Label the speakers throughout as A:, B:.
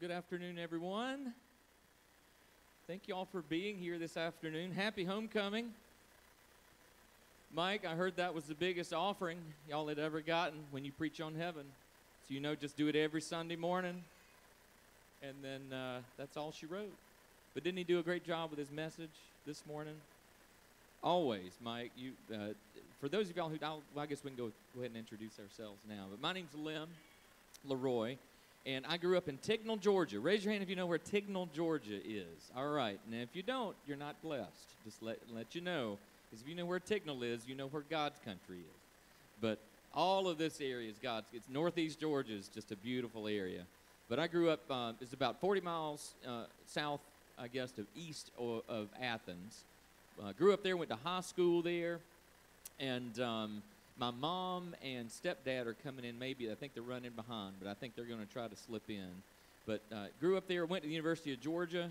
A: good afternoon, everyone. Thank you all for being here this afternoon. Happy homecoming. Mike, I heard that was the biggest offering y'all had ever gotten when you preach on heaven. So you know, just do it every Sunday morning. And then uh, that's all she wrote. But didn't he do a great job with his message this morning? Always, Mike. You, uh, for those of y'all who, I guess we can go, go ahead and introduce ourselves now. But my name's Lem Leroy, and I grew up in Tignall, Georgia. Raise your hand if you know where Tignall, Georgia is. All right. Now, if you don't, you're not blessed. Just let let you know, because if you know where Tignall is, you know where God's country is. But all of this area is God's. It's northeast Georgia is just a beautiful area. But I grew up. Uh, it's about 40 miles uh, south, I guess, of east of, of Athens. Uh, grew up there. Went to high school there, and um, my mom and stepdad are coming in. Maybe I think they're running behind, but I think they're going to try to slip in. But uh, grew up there. Went to the University of Georgia.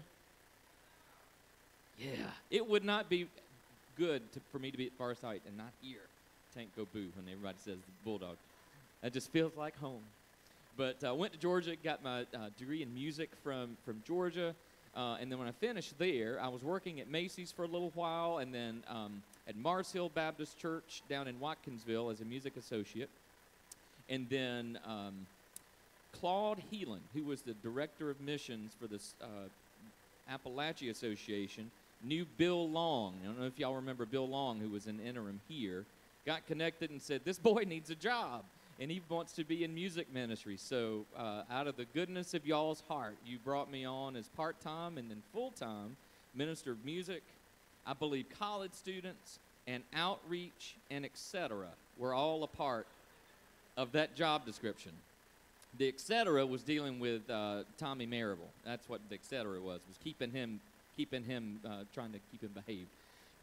A: Yeah, it would not be good to, for me to be at Forest Height and not hear Tank go boo when everybody says the Bulldog. That just feels like home. But I uh, went to Georgia, got my uh, degree in music from, from Georgia. Uh, and then when I finished there, I was working at Macy's for a little while, and then um, at Mars Hill Baptist Church down in Watkinsville as a music associate. And then um, Claude Heelan, who was the director of missions for the uh, Appalachee Association, knew Bill Long. I don't know if y'all remember Bill Long, who was an interim here. Got connected and said, This boy needs a job and he wants to be in music ministry. So, uh, out of the goodness of y'all's heart, you brought me on as part time and then full time minister of music. I believe college students and outreach and etc. were all a part of that job description. The etc. was dealing with uh, Tommy Marable. That's what the etc. was. Was keeping him, keeping him, uh, trying to keep him behaved.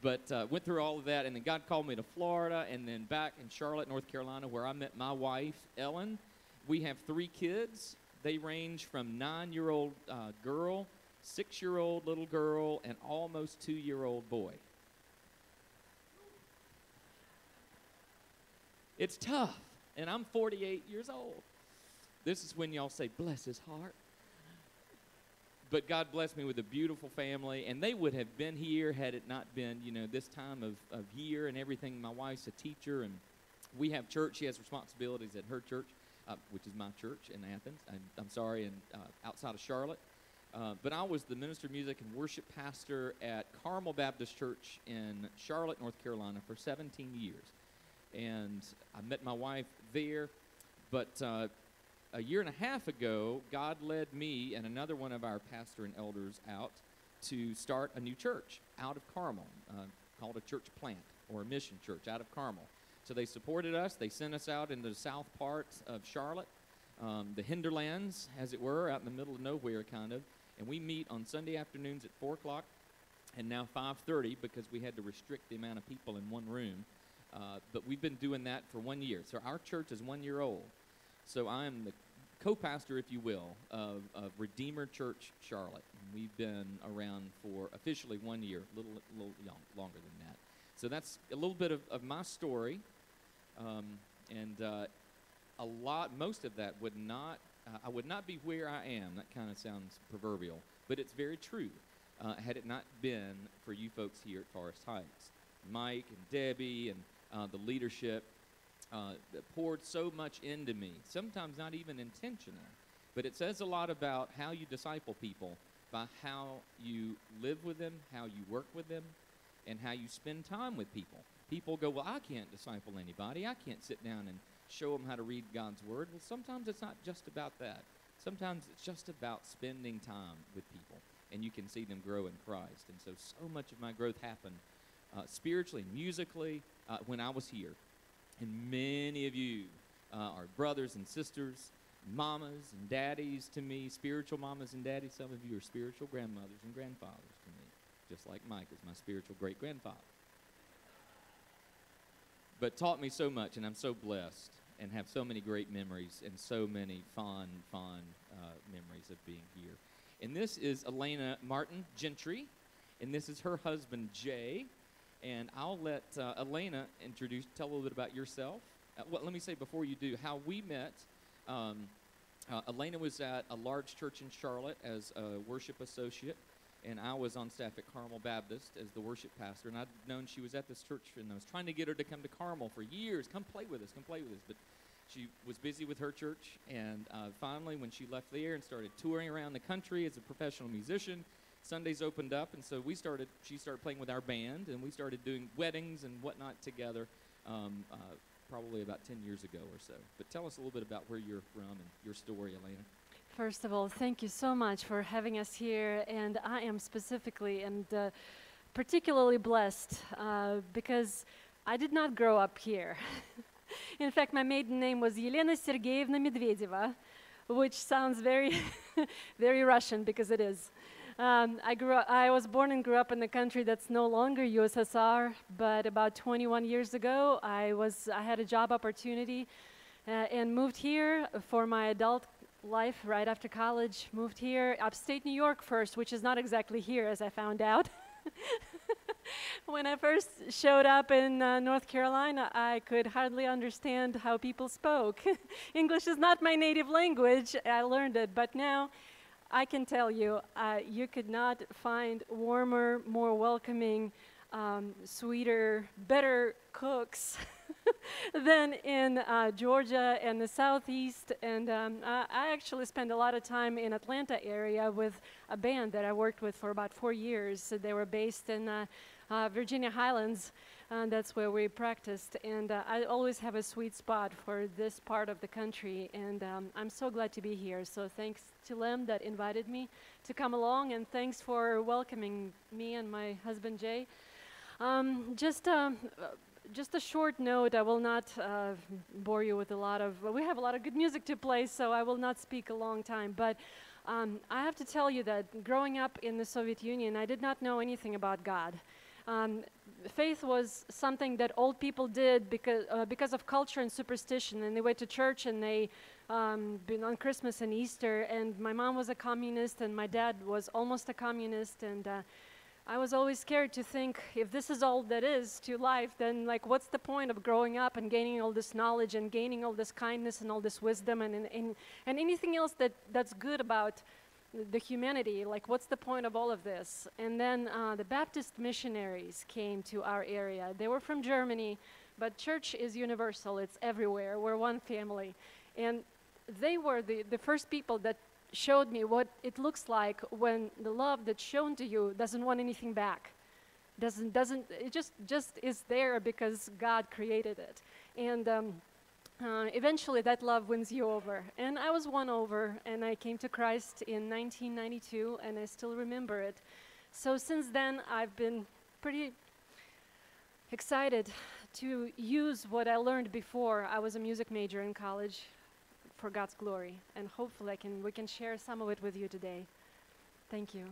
A: But uh, went through all of that, and then God called me to Florida, and then back in Charlotte, North Carolina, where I met my wife, Ellen. We have three kids. They range from nine-year-old uh, girl, six-year-old little girl, and almost two-year-old boy. It's tough, and I'm 48 years old. This is when y'all say, "Bless his heart." but God blessed me with a beautiful family, and they would have been here had it not been, you know, this time of, of year and everything. My wife's a teacher, and we have church. She has responsibilities at her church, uh, which is my church in Athens. I'm, I'm sorry, and uh, outside of Charlotte. Uh, but I was the minister of music and worship pastor at Carmel Baptist Church in Charlotte, North Carolina, for 17 years. And I met my wife there, but uh, a year and a half ago, God led me and another one of our pastor and elders out to start a new church out of Carmel uh, called a church plant or a mission church out of Carmel. So they supported us. They sent us out into the south part of Charlotte, um, the hinterlands, as it were, out in the middle of nowhere, kind of. And we meet on Sunday afternoons at 4 o'clock and now 5.30 because we had to restrict the amount of people in one room. Uh, but we've been doing that for one year. So our church is one year old. So I am the co-pastor, if you will, of, of Redeemer Church Charlotte. And we've been around for officially one year, a little, little young, longer than that. So that's a little bit of, of my story. Um, and uh, a lot, most of that would not, uh, I would not be where I am. That kind of sounds proverbial, but it's very true. Uh, had it not been for you folks here at Forest Heights, Mike and Debbie and uh, the leadership uh, that poured so much into me, sometimes not even intentional. But it says a lot about how you disciple people by how you live with them, how you work with them, and how you spend time with people. People go, Well, I can't disciple anybody. I can't sit down and show them how to read God's Word. Well, sometimes it's not just about that. Sometimes it's just about spending time with people, and you can see them grow in Christ. And so, so much of my growth happened uh, spiritually, musically, uh, when I was here. And many of you uh, are brothers and sisters, mamas and daddies to me, spiritual mamas and daddies. Some of you are spiritual grandmothers and grandfathers to me, just like Mike is my spiritual great grandfather. But taught me so much, and I'm so blessed and have so many great memories and so many fond, fond uh, memories of being here. And this is Elena Martin Gentry, and this is her husband, Jay. And I'll let uh, Elena introduce, tell a little bit about yourself. Uh, well, let me say before you do, how we met. Um, Uh, Elena was at a large church in Charlotte as a worship associate, and I was on staff at Carmel Baptist as the worship pastor. And I'd known she was at this church, and I was trying to get her to come to Carmel for years. Come play with us, come play with us. But she was busy with her church, and uh, finally, when she left there and started touring around the country as a professional musician, Sundays opened up, and so we started. She started playing with our band, and we started doing weddings and whatnot together. Um, uh, probably about 10 years ago or so. But tell us a little bit about where you're from and your story, Elena.
B: First of all, thank you so much for having us here. And I am specifically and uh, particularly blessed uh, because I did not grow up here. In fact, my maiden name was Yelena Sergeyevna Medvedeva, which sounds very, very Russian because it is. Um, I, grew up, I was born and grew up in a country that's no longer USSR, but about 21 years ago, I, was, I had a job opportunity uh, and moved here for my adult life right after college. Moved here, upstate New York first, which is not exactly here, as I found out. when I first showed up in uh, North Carolina, I could hardly understand how people spoke. English is not my native language. I learned it, but now I can tell you, uh, you could not find warmer, more welcoming, um, sweeter, better cooks than in uh, Georgia and the Southeast. And um, I, I actually spent a lot of time in Atlanta area with a band that I worked with for about four years. They were based in uh, uh Virginia Highlands and that's where we practiced. And uh, I always have a sweet spot for this part of the country, and um, I'm so glad to be here. So thanks to Lem that invited me to come along, and thanks for welcoming me and my husband Jay. Um, just. Um, just a short note. I will not uh, bore you with a lot of. Well, we have a lot of good music to play, so I will not speak a long time. But um, I have to tell you that growing up in the Soviet Union, I did not know anything about God. Um, faith was something that old people did because, uh, because of culture and superstition, and they went to church and they um, been on Christmas and Easter. And my mom was a communist, and my dad was almost a communist, and uh, I was always scared to think if this is all that is to life, then like what's the point of growing up and gaining all this knowledge and gaining all this kindness and all this wisdom and and, and, and anything else that that's good about the humanity, like what's the point of all of this? And then uh, the Baptist missionaries came to our area. They were from Germany, but church is universal, it's everywhere. We're one family. And they were the, the first people that showed me what it looks like when the love that's shown to you doesn't want anything back. Doesn't, doesn't, it just, just is there because God created it. And um, uh, eventually that love wins you over. And I was won over, and I came to Christ in 1992, and I still remember it. So since then, I've been pretty excited to use what I learned before I was a music major in college for God's glory. And hopefully I can, we can share some of it with you today. Thank you.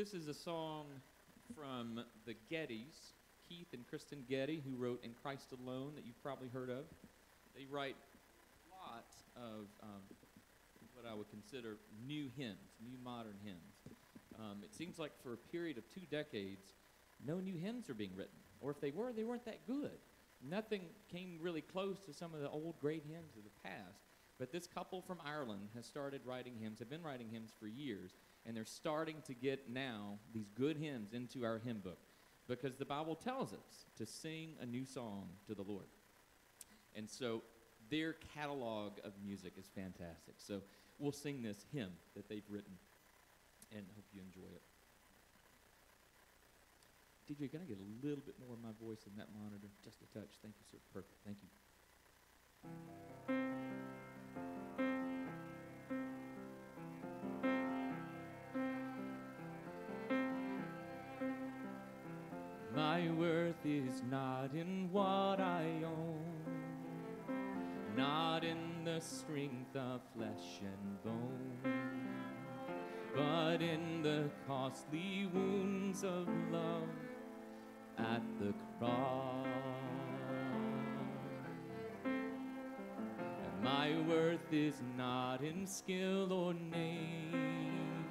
A: This is a song from the Gettys, Keith and Kristyn Getty, who wrote In Christ Alone, that you've probably heard of. They write a lot of um, what I would consider new hymns, new modern hymns. Um, it seems like for a period of two decades, no new hymns are being written. Or if they were, they weren't that good. Nothing came really close to some of the old great hymns of the past. But this couple from Ireland has started writing hymns, have been writing hymns for years, and they're starting to get now these good hymns into our hymn book because the Bible tells us to sing a new song to the Lord. And so their catalog of music is fantastic. So we'll sing this hymn that they've written and hope you enjoy it. DJ, can I get a little bit more of my voice in that monitor? Just a touch. Thank you, sir. Perfect. Thank you. My worth is not in what I own, not in the strength of flesh and bone, but in the costly wounds of love at the cross. And my worth is not in skill or name,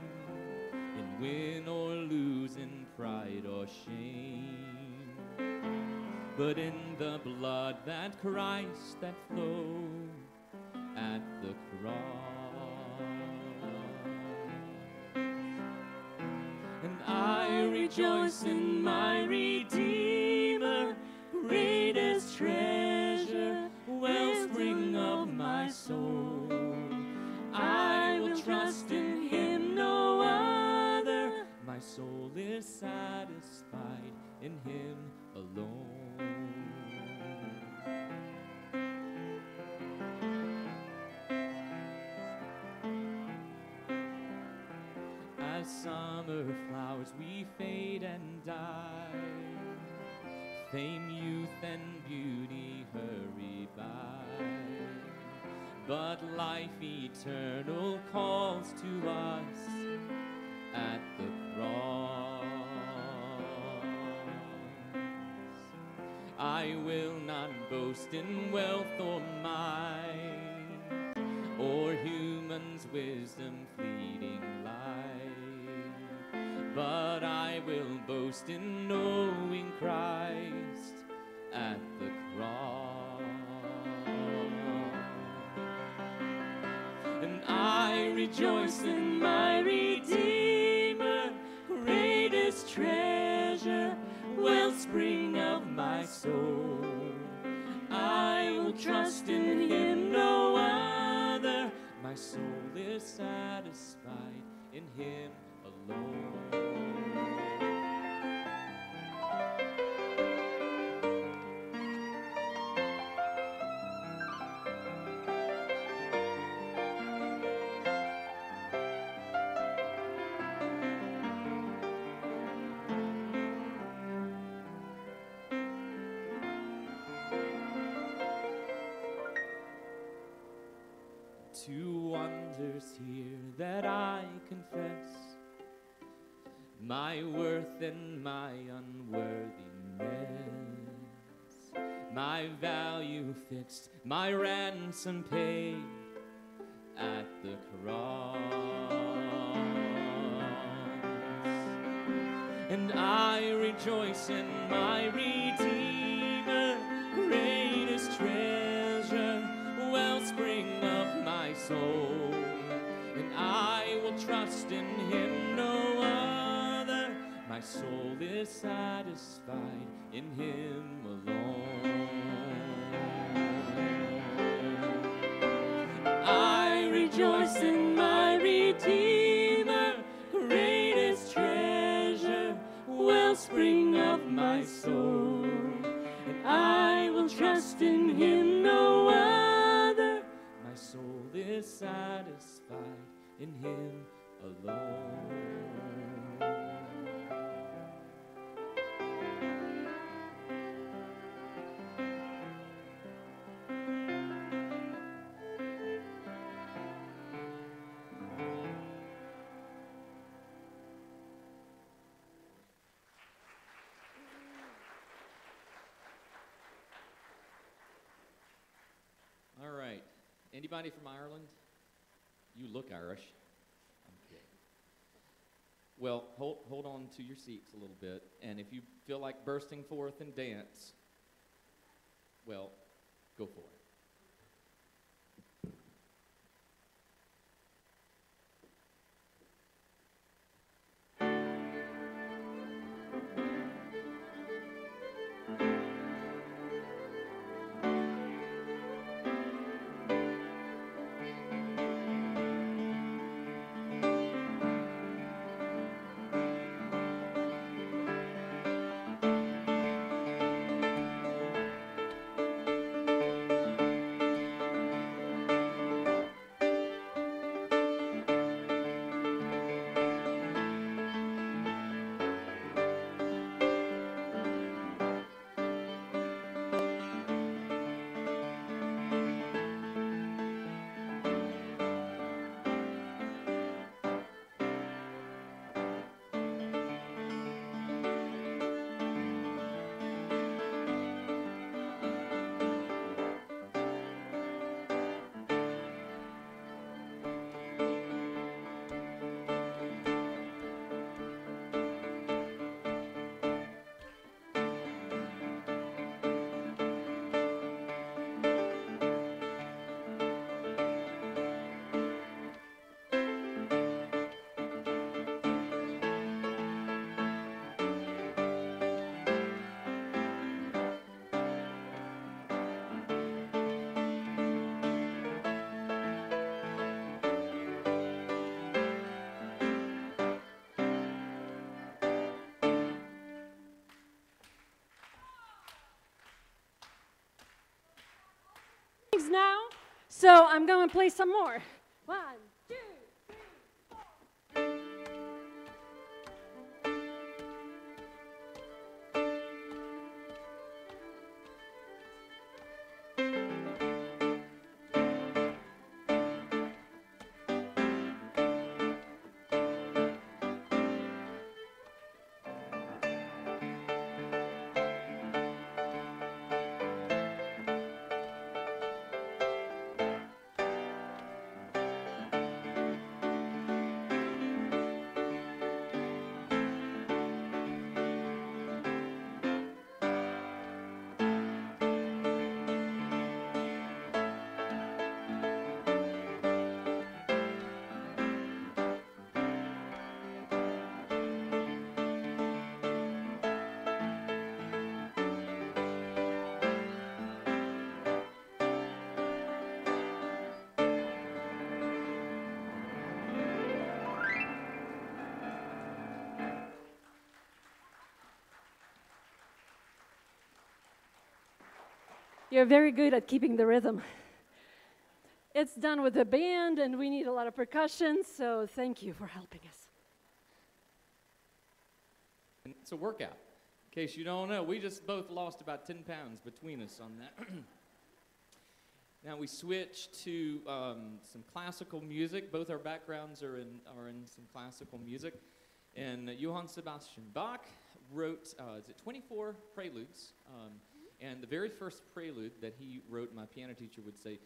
A: in win or lose, in pride or shame, but in the blood that Christ that flowed at the cross. And I rejoice in my Redeemer, greatest treasure, wellspring of my soul. I will trust in him, no other. My soul is satisfied in him alone. As summer flowers we fade and die, fame, youth, and beauty hurry by. But life eternal calls to us at the cross. I will not boast in wealth or might, or human's wisdom fleeting light, but I will boast in knowing Christ at the cross. And I rejoice in my Redeemer, greatest treasure, wellspring of my soul. I will trust in him, no other. My soul is satisfied in him alone. Wonders here that I confess my worth and my unworthiness, my value fixed, my ransom paid at the cross. And I rejoice in my Redeemer, My soul is satisfied in him alone. I rejoice in my Redeemer, greatest treasure, wellspring of my soul. And I will trust in him, no other. My soul is satisfied in him alone. Anybody from Ireland? You look Irish. Well, hold, hold on to your seats a little bit, and if you feel like bursting forth and dance, well, go for it.
B: Now. So I'm going to play some more. You're very good at keeping the rhythm. It's done with a band, and we need a lot of percussion, so thank you for helping us.
A: It's a workout. In case you don't know, we just both lost about 10 pounds between us on that. now we switch to um, some classical music. Both our backgrounds are in, are in some classical music. And uh, Johann Sebastian Bach wrote, uh, is it 24 preludes? Um, and the very first prelude that he wrote, my piano teacher would say,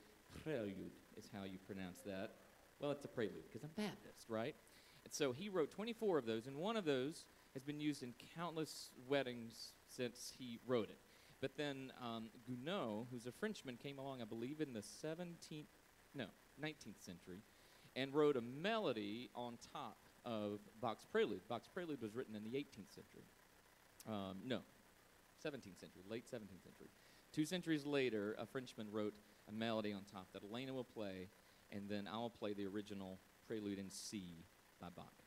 A: prelude is how you pronounce that. Well, it's a prelude because I'm Baptist, right? And so he wrote 24 of those, and one of those has been used in countless weddings since he wrote it. But then um, Gounod, who's a Frenchman, came along, I believe, in the 17th, no, 19th century, and wrote a melody on top of Bach's Prelude. Bach's Prelude was written in the 18th century. Um, no, 17th century, late 17th century. Two centuries later, a Frenchman wrote a melody on top that Elena will play, and then I will play the original Prelude in C by Bach.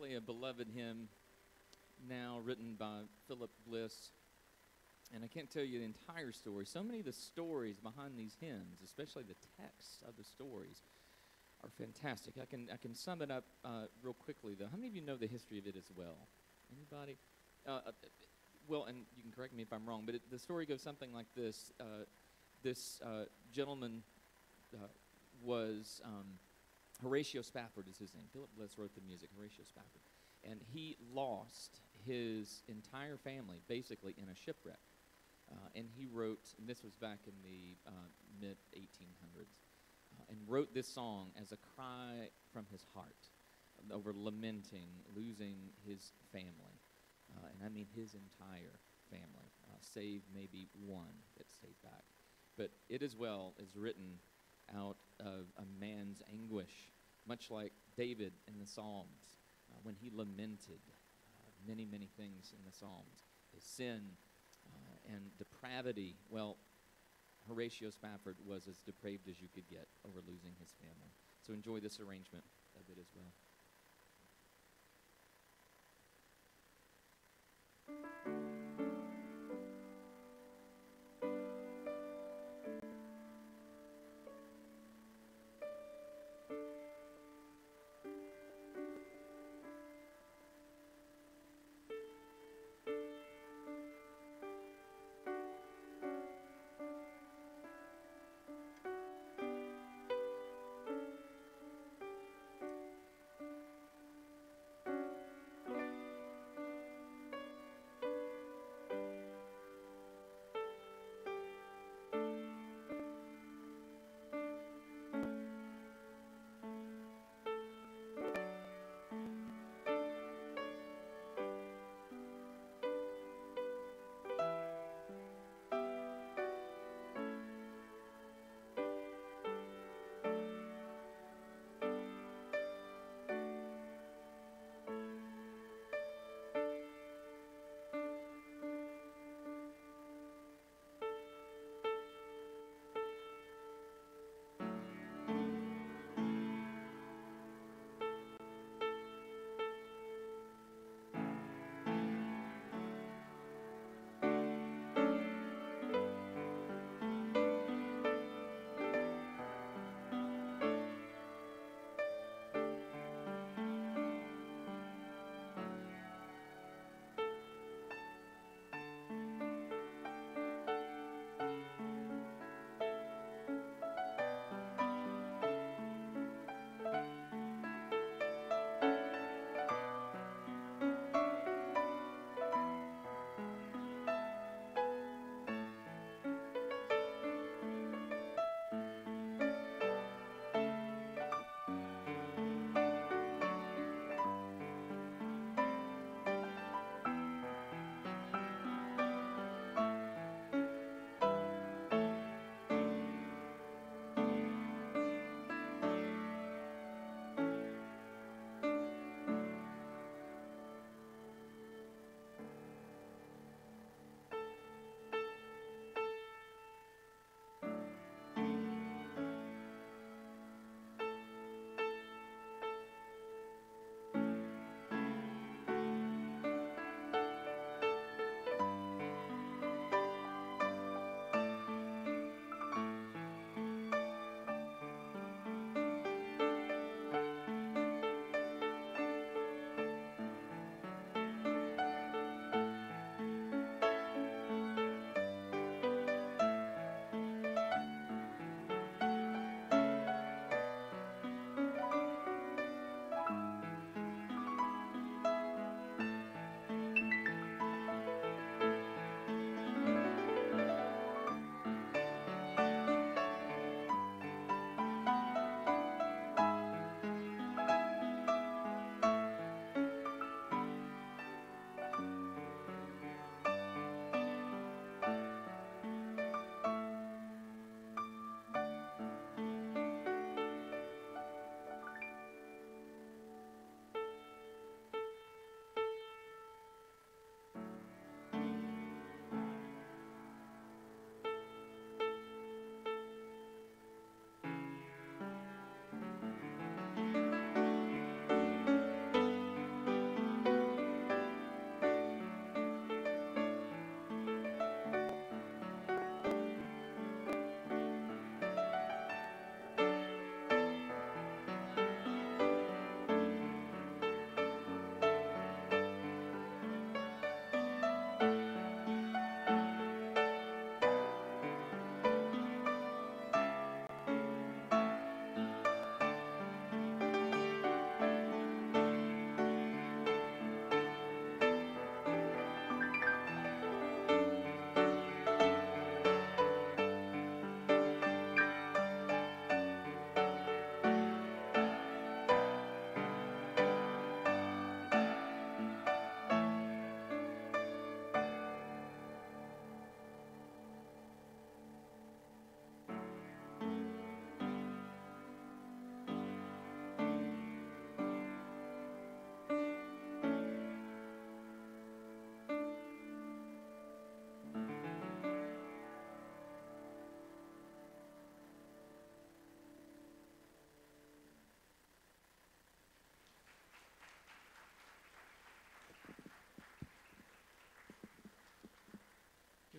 A: A beloved hymn now written by Philip Bliss. And I can't tell you the entire story. So many of the stories behind these hymns, especially the texts of the stories, are fantastic. I can I can sum it up uh, real quickly though. How many of you know the history of it as well? Anybody? Uh, uh, well, and you can correct me if I'm wrong, but it, the story goes something like this: uh, This uh, gentleman uh, was um, Horatio Spafford is his name. Philip Bliss wrote the music. Horatio Spafford, and he lost his entire family basically in a shipwreck. Uh, and he wrote, and this was back in the uh, mid 1800s, uh, and wrote this song as a cry from his heart over lamenting losing his family. Uh, and I mean his entire family, uh, save maybe one that stayed back. But it as well is written out of a man's anguish, much like David in the Psalms uh, when he lamented uh, many, many things in the Psalms his sin uh, and depravity. Well, Horatio Spafford was as depraved as you could get over losing his family. So enjoy this arrangement of it as well.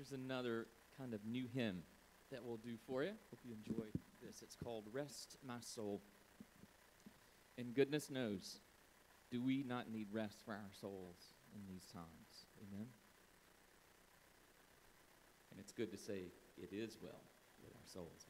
A: Here's another kind of new hymn that we'll do for you. Hope you enjoy this. It's called Rest My Soul. And goodness knows, do we not need rest for our souls in these times? Amen? And it's good to say it is well with our souls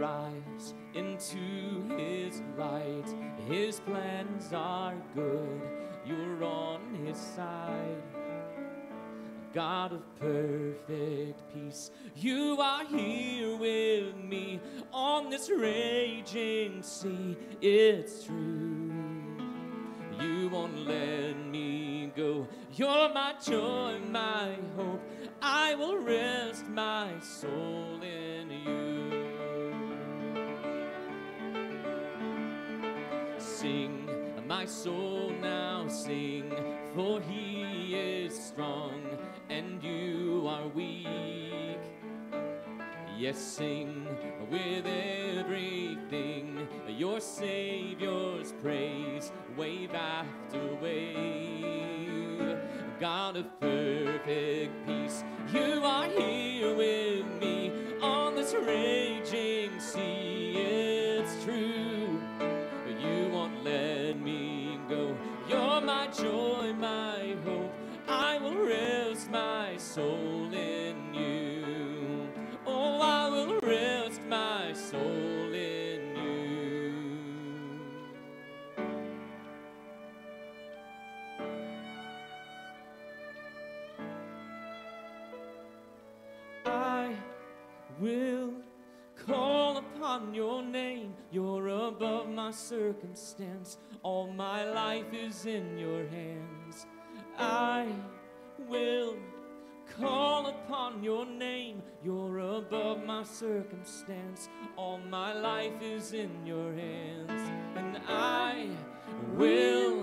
A: Rise into His light. His plans are good. You're on His side. God of perfect peace, you are here with me on this raging sea. It's true. You won't let me go. You're my joy, my hope. I will rest my soul in soul now sing, for he is strong and you are weak. Yes, sing with everything your Savior's praise, wave after wave. God of perfect peace, you are here with me on this raging sea. Joy, my hope. I will rest my soul in you. Oh, I will rest my soul in you. I will call upon your name. You're above my circumstance. All my life is in your hands. I will call upon your name. You're above my circumstance. All my life is in your hands. And I will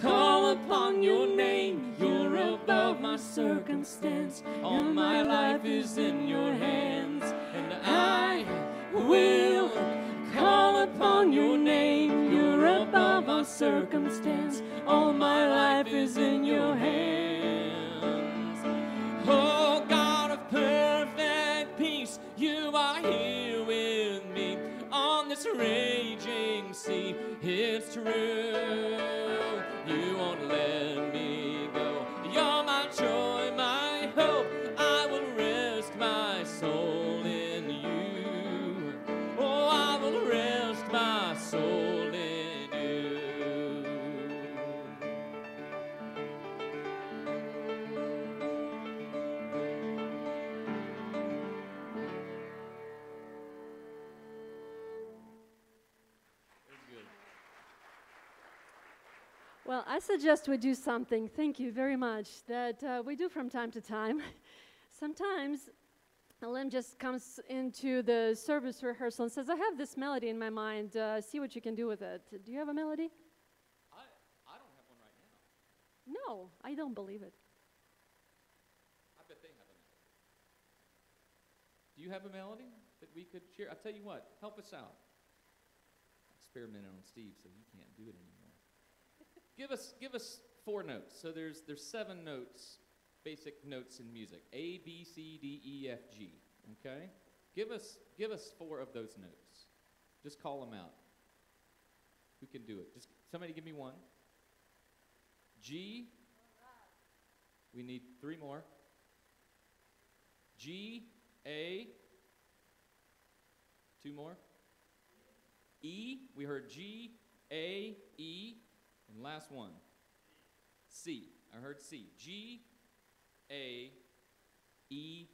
A: call upon your name. You're above my circumstance. All my life is in your hands. And I
B: suggest we do something, thank you very much, that uh, we do from time to time. Sometimes Lem just comes into the service rehearsal and says, I have this melody in my mind, uh, see what you can do with it. Do you have a melody?
A: I, I don't have one right now.
B: No, I don't believe it.
A: I bet they have a melody. Do you have a melody that we could share? I'll tell you what, help us out. Experimenting on Steve, so he can't do it anymore. Give us give us four notes. So there's there's seven notes, basic notes in music. A B C D E F G. Okay? Give us give us four of those notes. Just call them out. Who can do it? Just somebody give me one. G. We need three more. G, A. Two more. E, we heard G, A, E. And last one. C. I heard C. G, A, E,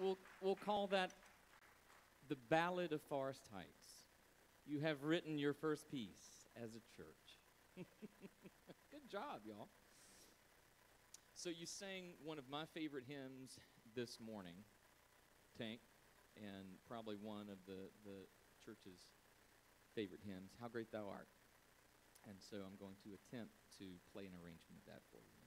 A: We'll, we'll call that the Ballad of Forest Heights. You have written your first piece as a church. Good job, y'all. So you sang one of my favorite hymns this morning, Tank, and probably one of the, the church's favorite hymns, How Great Thou Art. And so I'm going to attempt to play an arrangement of that for you.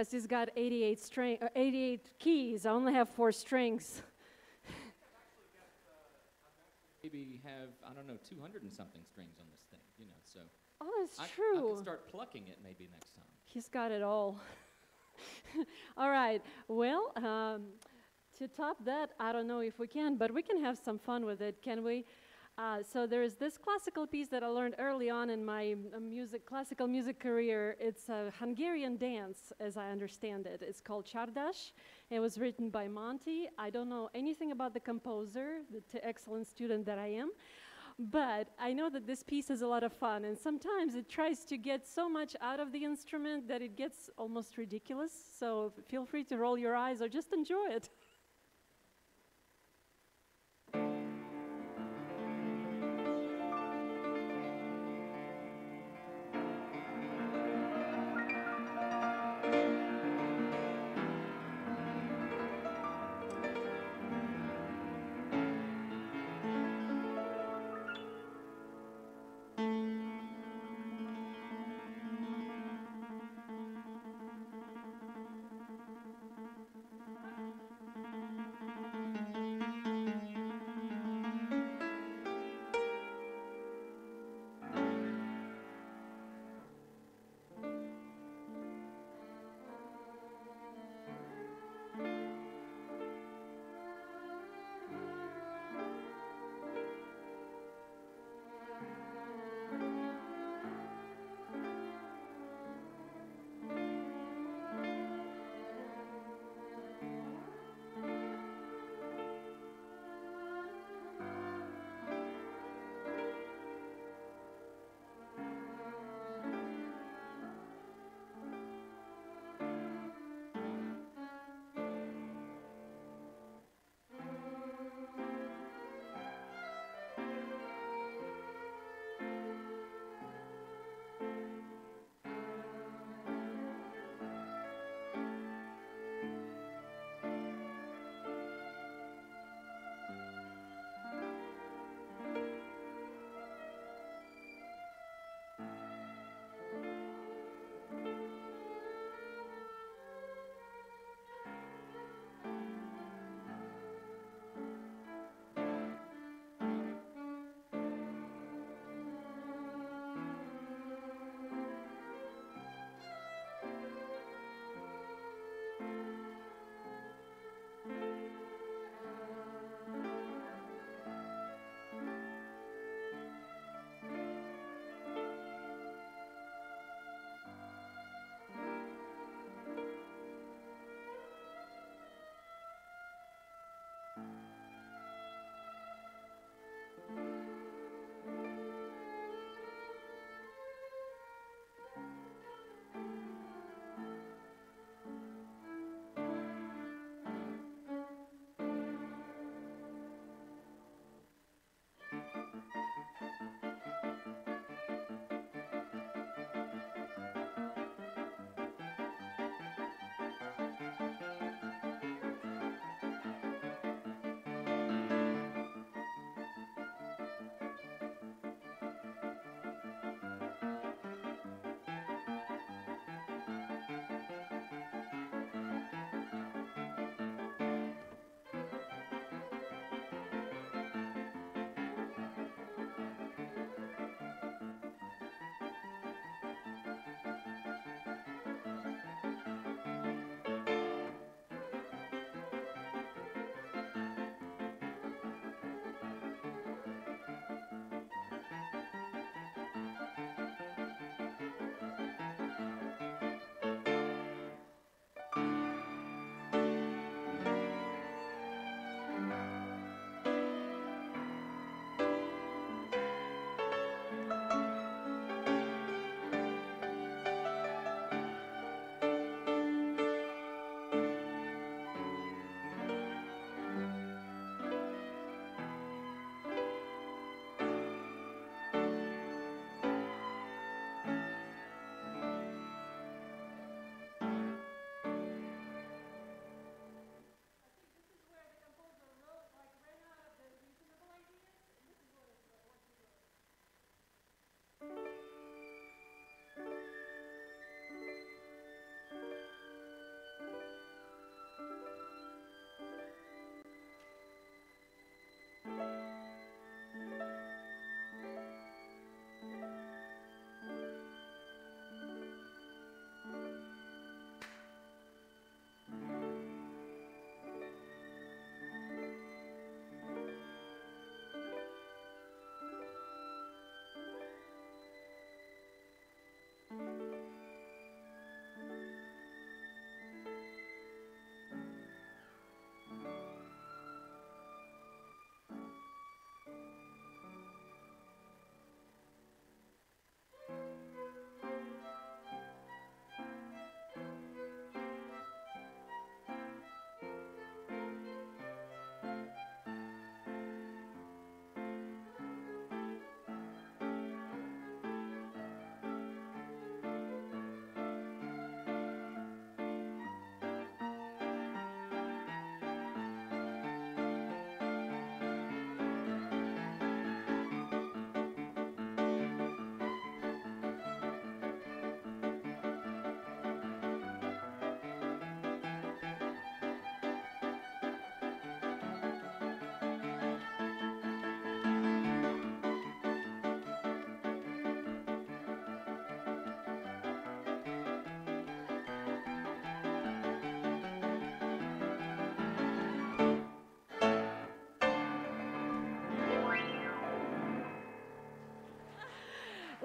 B: Yes, he's got 88 string, uh, 88 keys. I only have four strings.
A: Maybe have I don't know 200 and something strings on this thing, you know. So
B: Oh, that's
A: I, I
B: true.
A: could start plucking it maybe next time.
B: He's got it all. all right. Well, um, to top that, I don't know if we can, but we can have some fun with it, can we? Uh, so there is this classical piece that I learned early on in my uh, music, classical music career. It's a Hungarian dance, as I understand it. It's called Csardas. It was written by Monti. I don't know anything about the composer, the excellent student that I am. But I know that this piece is a lot of fun, and sometimes it tries to get so much out of the instrument that it gets almost ridiculous. So feel free to roll your eyes or just enjoy it.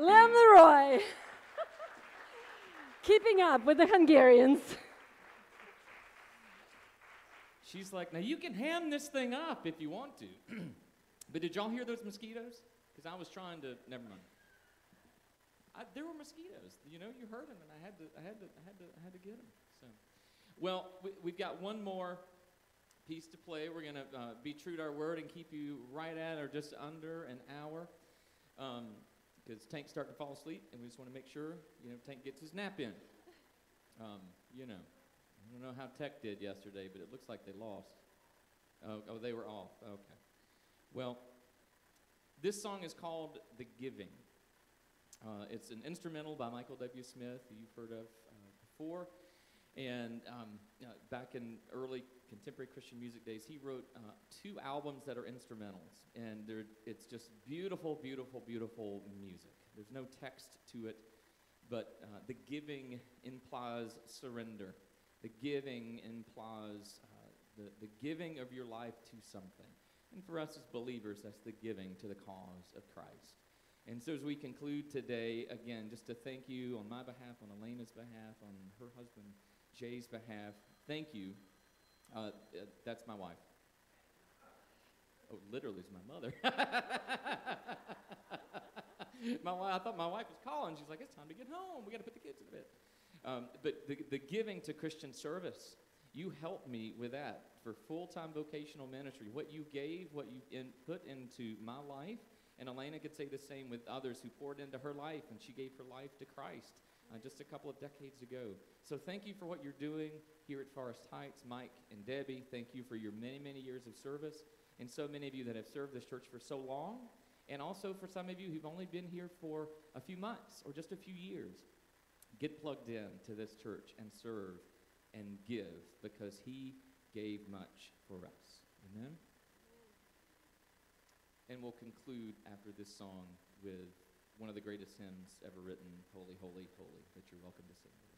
B: Lem Leroy. Keeping up with the Hungarians.
A: She's like, now you can ham this thing up if you want to. but did y'all hear those mosquitoes? Because I was trying to, never mind. I, there were mosquitoes. You know, you heard them, and I had to, I had to, I had to, I had to get them. So, well, we, we've got one more piece to play. We're gonna uh, be true to our word and keep you right at or just under an hour, because Tank's starting to fall asleep, and we just want to make sure you know Tank gets his nap in. Um, you know, I don't know how Tech did yesterday, but it looks like they lost. Oh, oh, they were off. Okay. Well, this song is called "The Giving." Uh, it's an instrumental by Michael W. Smith, you've heard of uh, before. And um, uh, back in early contemporary Christian music days, he wrote uh, two albums that are instrumentals. And it's just beautiful, beautiful, beautiful music. There's no text to it, but uh, the giving implies surrender. The giving implies uh, the, the giving of your life to something. And for us as believers, that's the giving to the cause of Christ. And so, as we conclude today, again, just to thank you on my behalf, on Elena's behalf, on her husband Jay's behalf, thank you. Uh, uh, that's my wife. Oh, literally, is my mother. my wife, I thought my wife was calling. She's like, it's time to get home. We got to put the kids in bed. Um, but the, the giving to Christian service, you helped me with that for full time vocational ministry. What you gave, what you in, put into my life, and Elena could say the same with others who poured into her life, and she gave her life to Christ uh, just a couple of decades ago. So thank you for what you're doing here at Forest Heights. Mike and Debbie, thank you for your many, many years of service, and so many of you that have served this church for so long, and also for some of you who've only been here for a few months or just a few years. Get plugged in to this church and serve and give because he gave much for us. Amen? And we'll conclude after this song with one of the greatest hymns ever written, Holy, Holy, Holy, that you're welcome to sing.